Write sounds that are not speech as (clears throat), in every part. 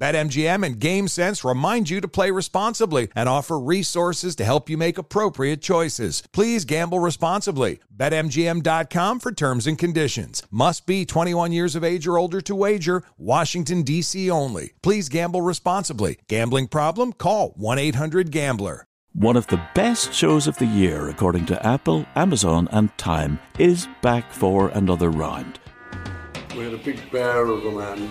BetMGM and GameSense remind you to play responsibly and offer resources to help you make appropriate choices. Please gamble responsibly. BetMGM.com for terms and conditions. Must be 21 years of age or older to wager. Washington, D.C. only. Please gamble responsibly. Gambling problem? Call 1 800 Gambler. One of the best shows of the year, according to Apple, Amazon, and Time, is back for another round. We had a big bear of a man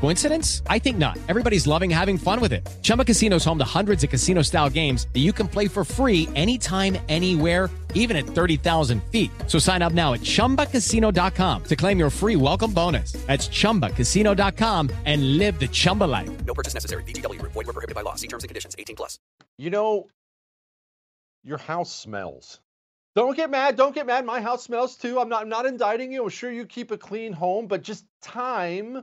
Coincidence? I think not. Everybody's loving having fun with it. Chumba Casino is home to hundreds of casino style games that you can play for free anytime, anywhere, even at 30,000 feet. So sign up now at chumbacasino.com to claim your free welcome bonus. That's chumbacasino.com and live the Chumba life. No purchase necessary. VGW Group. Void were prohibited by law. See terms and conditions. 18 plus. You know, your house smells. Don't get mad. Don't get mad. My house smells too. I'm not. I'm not indicting you. I'm sure you keep a clean home, but just time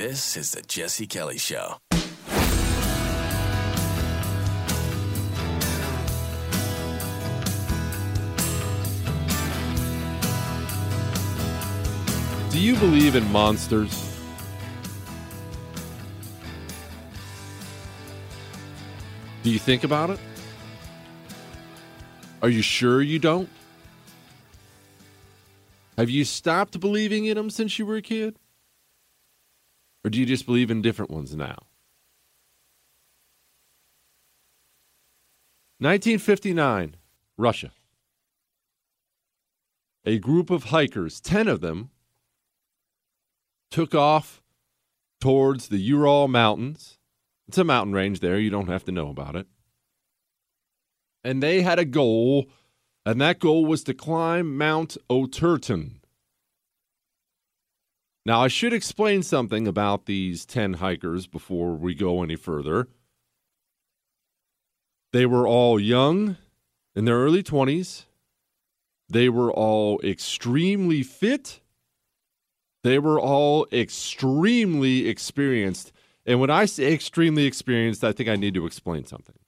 This is the Jesse Kelly Show. Do you believe in monsters? Do you think about it? Are you sure you don't? Have you stopped believing in them since you were a kid? Or do you just believe in different ones now? 1959, Russia. A group of hikers, 10 of them, took off towards the Ural Mountains. It's a mountain range there. You don't have to know about it. And they had a goal, and that goal was to climb Mount Otorten. Now, I should explain something about these 10 hikers before we go any further. They were all young, in their early 20s. They were all extremely fit They were all extremely experienced. And when I say extremely experienced, I think I need to explain something.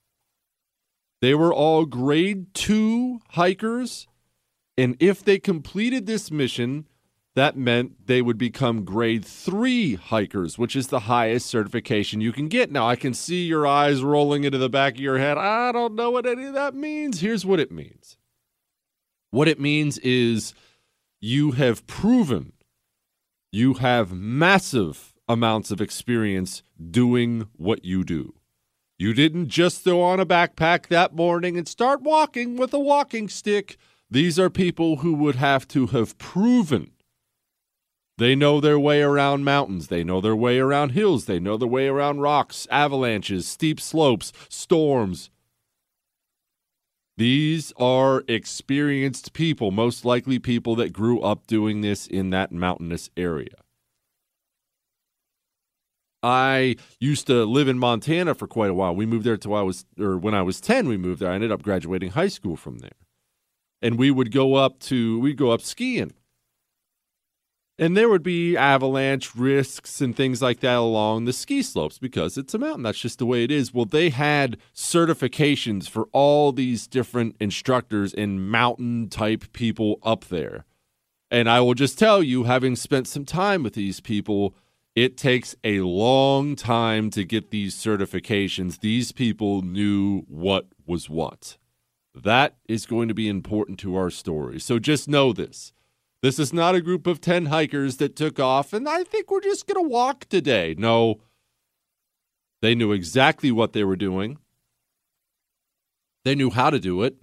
They were all grade two hikers. And if they completed this mission, that meant they would become grade three hikers, which is the highest certification you can get. Now, I can see your eyes rolling into the back of your head. I don't know what any of that means. Here's what it means what it means is you have proven you have massive amounts of experience doing what you do. You didn't just throw on a backpack that morning and start walking with a walking stick. These are people who would have to have proven they know their way around mountains. They know their way around hills. They know their way around rocks, avalanches, steep slopes, storms. These are experienced people, most likely people that grew up doing this in that mountainous area. I used to live in Montana for quite a while. We moved there till I was, or when I was 10, we moved there. I ended up graduating high school from there. And we would go up to, we'd go up skiing and there would be avalanche risks and things like that along the ski slopes because it's a mountain. That's just the way it is. Well, they had certifications for all these different instructors and mountain type people up there. And I will just tell you, having spent some time with these people, it takes a long time to get these certifications. These people knew what was what. That is going to be important to our story. So just know this this is not a group of 10 hikers that took off and I think we're just going to walk today. No, they knew exactly what they were doing. They knew how to do it.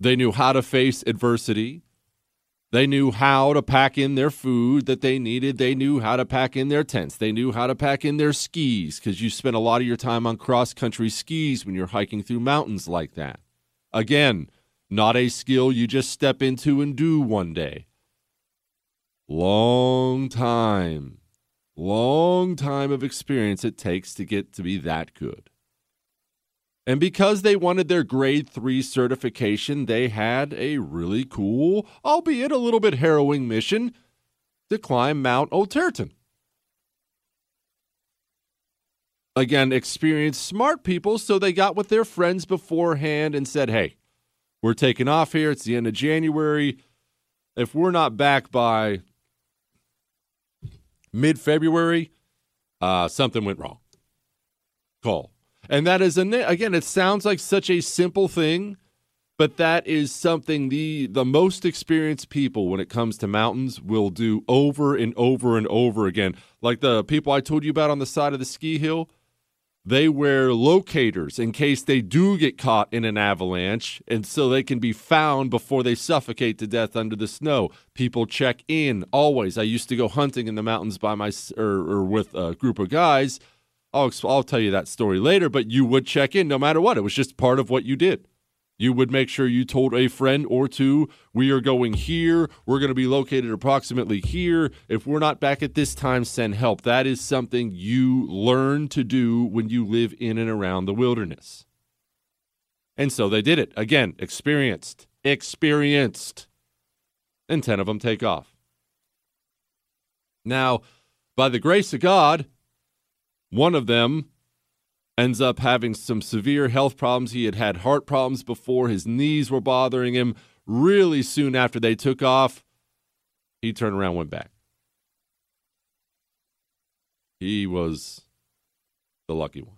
They knew how to face adversity. They knew how to pack in their food that they needed. They knew how to pack in their tents. They knew how to pack in their skis because you spend a lot of your time on cross country skis when you're hiking through mountains like that. Again, not a skill you just step into and do one day long time, long time of experience it takes to get to be that good. And because they wanted their grade three certification, they had a really cool, albeit a little bit harrowing mission to climb Mount Otorten. Again, experienced smart people, so they got with their friends beforehand and said, hey, we're taking off here. It's the end of January. If we're not back by mid February, uh, something went wrong. Call. And that is, a, again, it sounds like such a simple thing, but that is something the, the most experienced people when it comes to mountains will do over and over and over again. Like the people I told you about on the side of the ski hill, they wear locators in case they do get caught in an avalanche, and so they can be found before they suffocate to death under the snow. People check in always. I used to go hunting in the mountains by my or, er, or er, with a group of guys. I'll, I'll tell you that story later, but you would check in no matter what. It was just part of what you did. You would make sure you told a friend or two, we are going here. We're going to be located approximately here. If we're not back at this time, send help. That is something you learn to do when you live in and around the wilderness. And so they did it. Again, experienced, experienced. And 10 of them take off. Now, by the grace of God, one of them ends up having some severe health problems. He had had heart problems before, his knees were bothering him. Really soon after they took off, he turned around went back. He was the lucky one.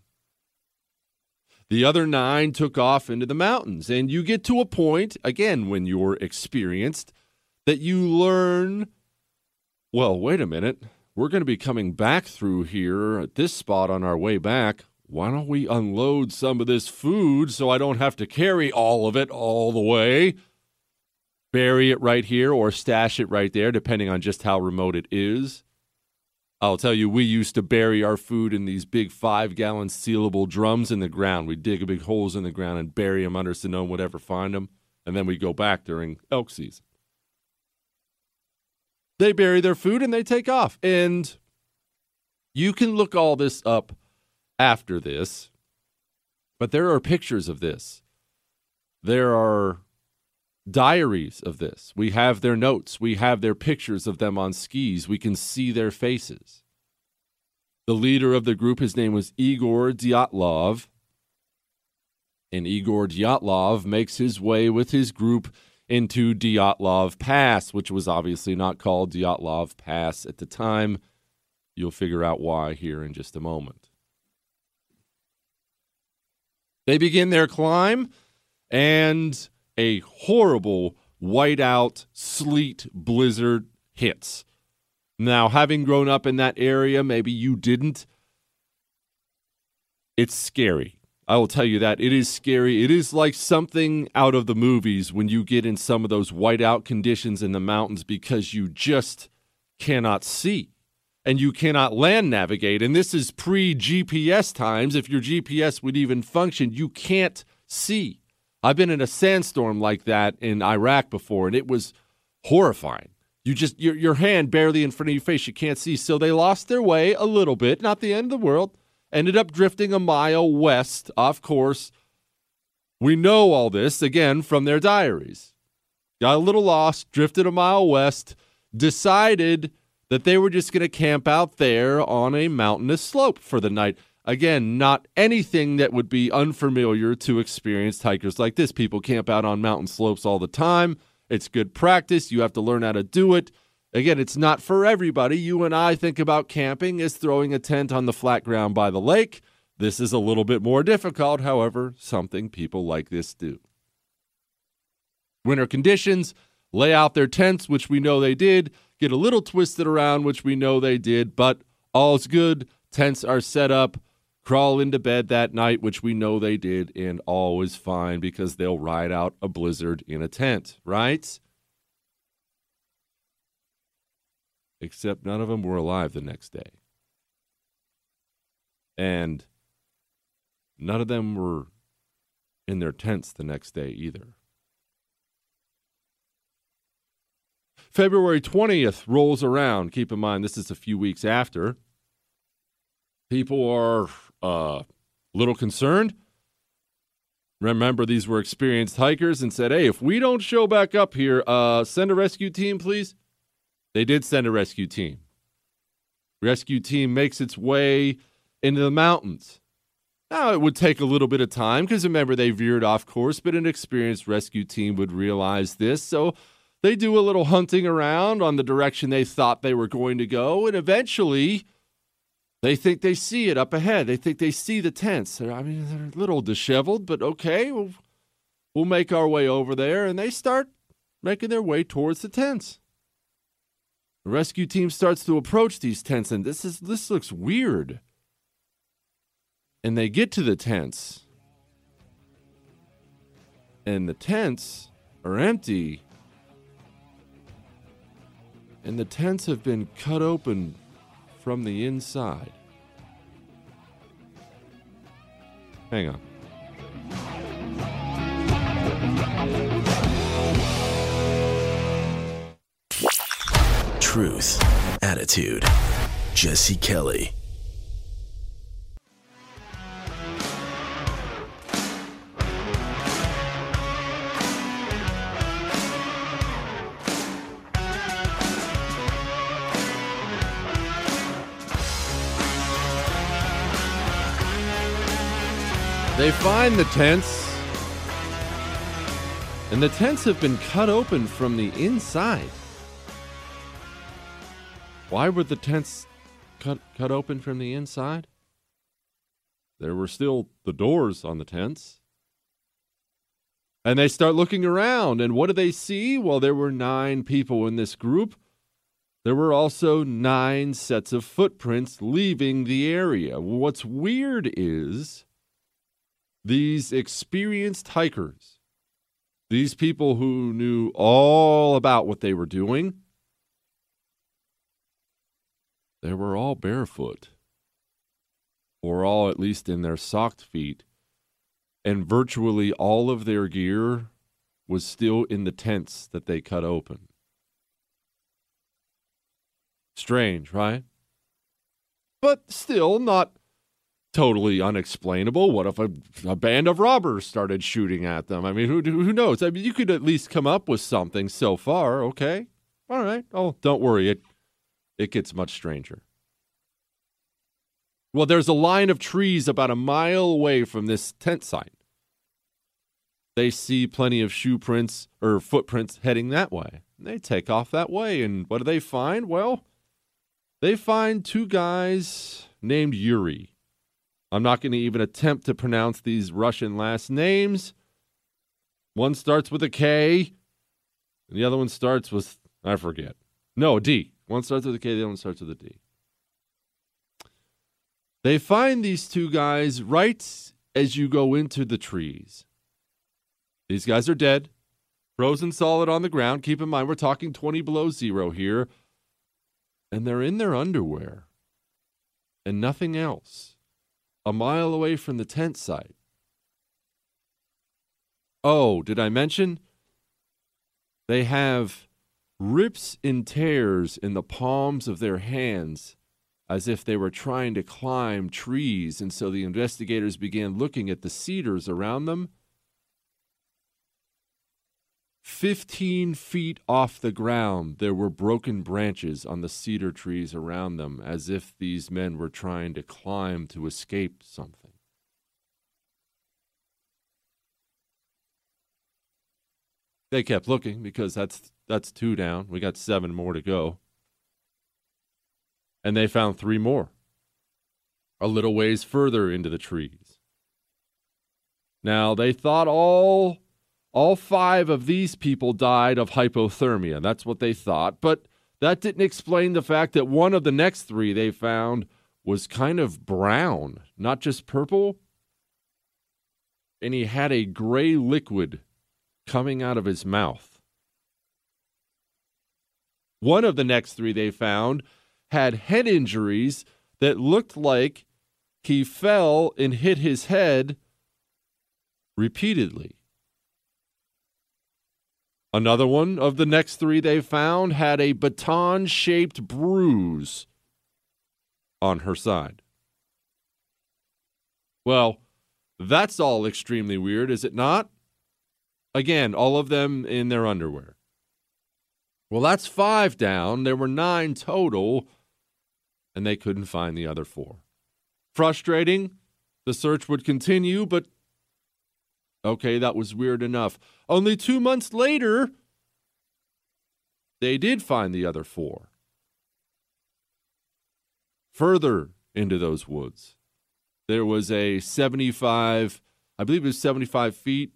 The other nine took off into the mountains. And you get to a point, again, when you're experienced, that you learn well, wait a minute. We're going to be coming back through here at this spot on our way back why don't we unload some of this food so I don't have to carry all of it all the way? Bury it right here or stash it right there, depending on just how remote it is. I'll tell you, we used to bury our food in these big five gallon sealable drums in the ground. We'd dig big holes in the ground and bury them under so no one would ever find them. And then we'd go back during elk season. They bury their food and they take off. And you can look all this up after this, but there are pictures of this. There are diaries of this. We have their notes. We have their pictures of them on skis. We can see their faces. The leader of the group, his name was Igor Dyatlov. And Igor Dyatlov makes his way with his group into Dyatlov Pass, which was obviously not called Dyatlov Pass at the time. You'll figure out why here in just a moment. They begin their climb, and a horrible whiteout sleet blizzard hits. Now, having grown up in that area, maybe you didn't. It's scary. I will tell you that. It is scary. It is like something out of the movies when you get in some of those whiteout conditions in the mountains because you just cannot see and you cannot land navigate. And this is pre GPS times. If your GPS would even function, you can't see. I've been in a sandstorm like that in Iraq before, and it was horrifying. You just your your hand barely in front of your face, you can't see. So they lost their way a little bit, not the end of the world. Ended up drifting a mile west off course. We know all this again from their diaries. Got a little lost, drifted a mile west, decided that they were just going to camp out there on a mountainous slope for the night. Again, not anything that would be unfamiliar to experienced hikers like this. People camp out on mountain slopes all the time. It's good practice. You have to learn how to do it. Again, it's not for everybody. You and I think about camping as throwing a tent on the flat ground by the lake. This is a little bit more difficult, however, something people like this do. Winter conditions, lay out their tents, which we know they did, get a little twisted around, which we know they did, but all's good. Tents are set up, crawl into bed that night, which we know they did, and all is fine because they'll ride out a blizzard in a tent, right? Except none of them were alive the next day. And none of them were in their tents the next day either. February 20th rolls around. Keep in mind, this is a few weeks after. People are a uh, little concerned. Remember, these were experienced hikers and said, hey, if we don't show back up here, uh, send a rescue team, please. They did send a rescue team. Rescue team makes its way into the mountains. Now, it would take a little bit of time because remember, they veered off course, but an experienced rescue team would realize this. So they do a little hunting around on the direction they thought they were going to go, and eventually they think they see it up ahead. They think they see the tents. I mean, they're a little disheveled, but okay, we'll, we'll make our way over there, and they start making their way towards the tents. The rescue team starts to approach these tents, and this is this looks weird. And they get to the tents, and the tents are empty and the tents have been cut open from the inside. Hang on. Truth, attitude. Jesse Kelly. They find the tents, and the tents have been cut open from the inside. Why were the tents cut cut open from the inside? There were still the doors on the tents. And they start looking around, and what do they see? Well, there were nine people in this group. There were also nine sets of footprints leaving the area. What's weird is these experienced hikers, these people who knew all about what they were doing, they were all barefoot, or all at least in their socked feet, and virtually all of their gear was still in the tents that they cut open. Strange, right? But still not totally unexplainable. What if a, a band of robbers started shooting at them? I mean, who who knows? I mean, you could at least come up with something so far. Okay, all right. Oh, don't worry. It it gets much stranger. Well, there's a line of trees about a mile away from this tent site. They see plenty of shoe prints or footprints heading that way. They take off that way, and what do they find? Well, they find two guys named Yuri. I'm not going to even attempt to pronounce these Russian last names. One starts with a K, and the other one starts with, I forget. No, D. One starts with a K, the other one starts with a D. They find these two guys right as you go into the trees. These guys are dead, frozen solid on the ground. Keep in mind, we're talking 20 below zero here. And they're in their underwear and nothing else, a mile away from the tent site. Oh, did I mention? They have rips and tears in the palms of their hands as if they were trying to climb trees, and so the investigators began looking at the cedars around them. 15 feet off the ground, there were broken branches on the cedar trees around them, as if these men were trying to climb to escape something. They kept looking because that's that's two down. We got seven more to go and they found three more a little ways further into the trees. Now, they thought all all five of these people died of hypothermia. That's what they thought, but that didn't explain the fact that one of the next three they found was kind of brown, not just purple. And he had a gray liquid coming out of his mouth. One of the next three they found had head injuries that looked like he fell and hit his head repeatedly. Another one of the next three they found had a baton shaped bruise on her side. Well, that's all extremely weird, is it not? Again, all of them in their underwear. Well, that's five down. There were nine total and they couldn't find the other four. Frustrating. The search would continue, but okay, that was weird enough. Only two months later, they did find the other four. Further into those woods, there was a 75, I believe it was 75 feet.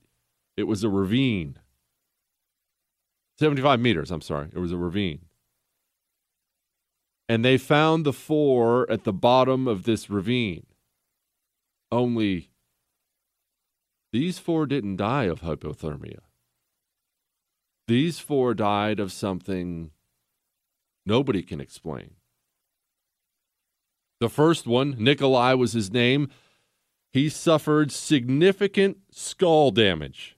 It was a ravine. 75 meters, I'm sorry. It was a ravine and they found the four at the bottom of this ravine. Only these four didn't die of hypothermia. These four died of something nobody can explain. The first one, Nikolai was his name, he suffered significant skull damage.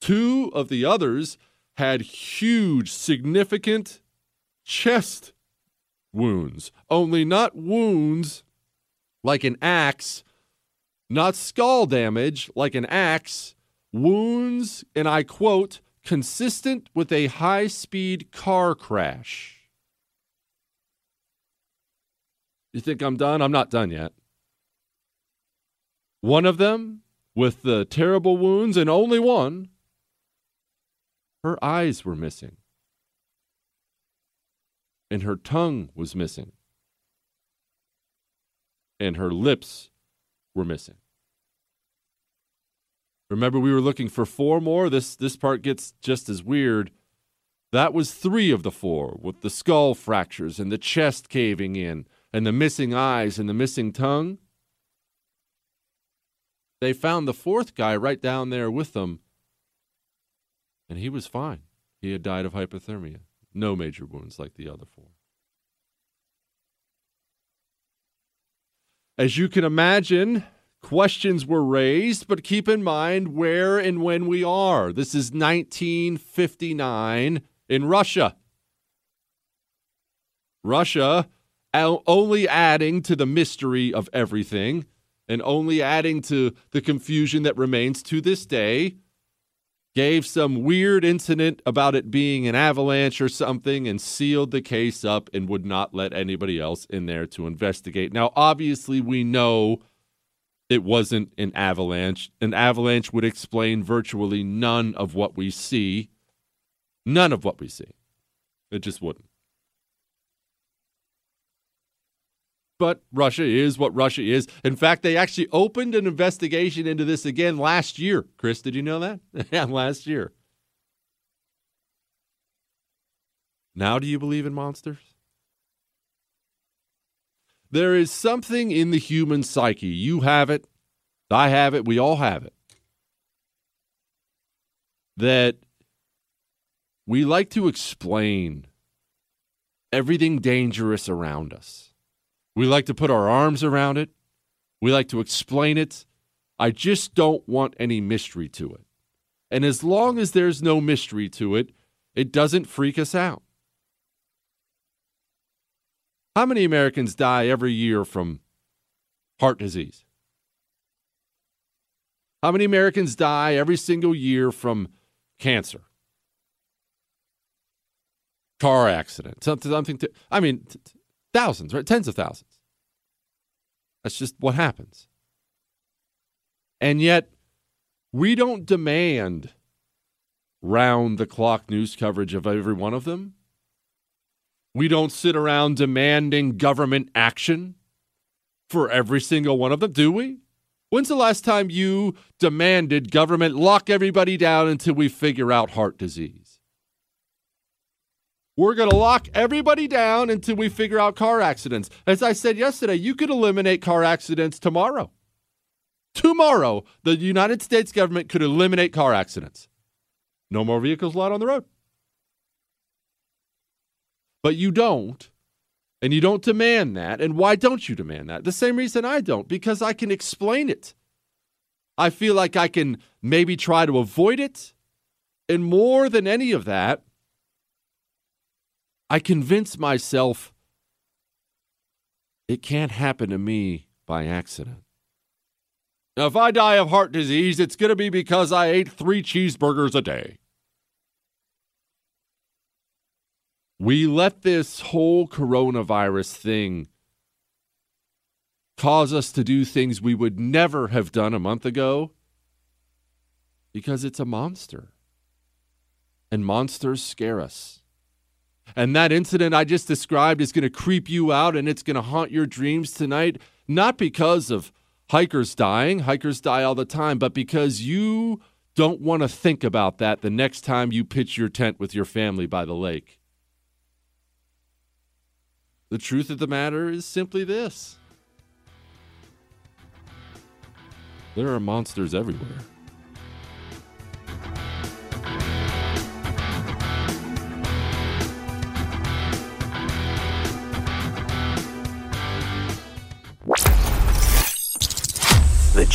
Two of the others had huge, significant chest wounds, only not wounds like an axe, not skull damage like an axe, wounds, and I quote, consistent with a high speed car crash. You think I'm done? I'm not done yet. One of them, with the terrible wounds, and only one, her eyes were missing and her tongue was missing, and her lips were missing. Remember, we were looking for four more. This this part gets just as weird. That was three of the four, with the skull fractures and the chest caving in, and the missing eyes and the missing tongue. They found the fourth guy right down there with them, and he was fine. He had died of hypothermia. No major wounds like the other four. As you can imagine, questions were raised, but keep in mind where and when we are. This is 1959 in Russia. Russia only adding to the mystery of everything and only adding to the confusion that remains to this day. Gave some weird incident about it being an avalanche or something and sealed the case up and would not let anybody else in there to investigate. Now, obviously, we know it wasn't an avalanche. An avalanche would explain virtually none of what we see. None of what we see. It just wouldn't. But Russia is what Russia is. In fact, they actually opened an investigation into this again last year. Chris, did you know that? (laughs) yeah, last year. Now, do you believe in monsters? There is something in the human psyche. You have it. I have it. We all have it. That we like to explain everything dangerous around us. We like to put our arms around it. We like to explain it. I just don't want any mystery to it. And as long as there's no mystery to it, it doesn't freak us out. How many Americans die every year from heart disease? How many Americans die every single year from cancer? Car accident, something, something to, I mean, t- thousands, right? Tens of thousands. That's just what happens. And yet, we don't demand round the clock news coverage of every one of them. We don't sit around demanding government action for every single one of them, do we? When's the last time you demanded government lock everybody down until we figure out heart disease? We're going to lock everybody down until we figure out car accidents. As I said yesterday, you could eliminate car accidents tomorrow. Tomorrow, the United States government could eliminate car accidents. No more vehicles allowed on the road. But you don't. And you don't demand that. And why don't you demand that? The same reason I don't, because I can explain it. I feel like I can maybe try to avoid it. And more than any of that, I convince myself it can't happen to me by accident. Now, if I die of heart disease, it's going to be because I ate three cheeseburgers a day. We let this whole coronavirus thing cause us to do things we would never have done a month ago because it's a monster. And monsters scare us. And that incident I just described is going to creep you out and it's going to haunt your dreams tonight, not because of hikers dying, hikers die all the time, but because you don't want to think about that the next time you pitch your tent with your family by the lake. The truth of the matter is simply this there are monsters everywhere.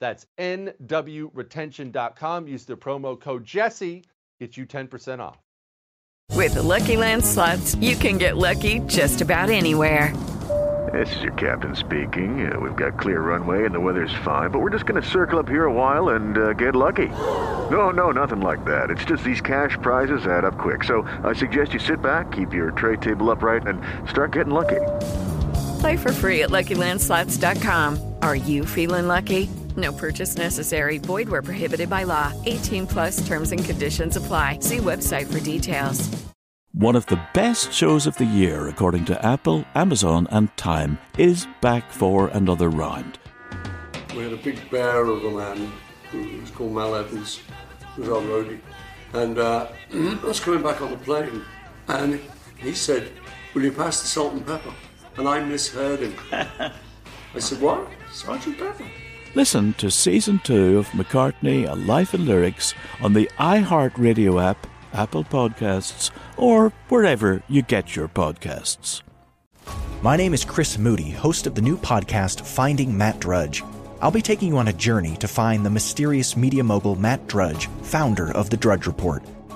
That's NWRetention.com. Use the promo code Jesse, get you 10% off. With the Lucky Land slots, you can get lucky just about anywhere. This is your captain speaking. Uh, we've got clear runway and the weather's fine, but we're just going to circle up here a while and uh, get lucky. No, no, nothing like that. It's just these cash prizes add up quick. So I suggest you sit back, keep your tray table upright, and start getting lucky. Play for free at LuckyLandSlots.com. Are you feeling lucky? No purchase necessary. Void where prohibited by law. 18 plus terms and conditions apply. See website for details. One of the best shows of the year, according to Apple, Amazon, and Time, is back for another round. We had a big bear of a man who was called Mal Evans, who was our roadie. And uh, (clears throat) I was coming back on the plane, and he said, Will you pass the salt and pepper? And I misheard him. (laughs) I said, What? Sergeant Pepper? Listen to season two of McCartney, A Life in Lyrics on the iHeartRadio app, Apple Podcasts, or wherever you get your podcasts. My name is Chris Moody, host of the new podcast Finding Matt Drudge. I'll be taking you on a journey to find the mysterious media mogul Matt Drudge, founder of The Drudge Report.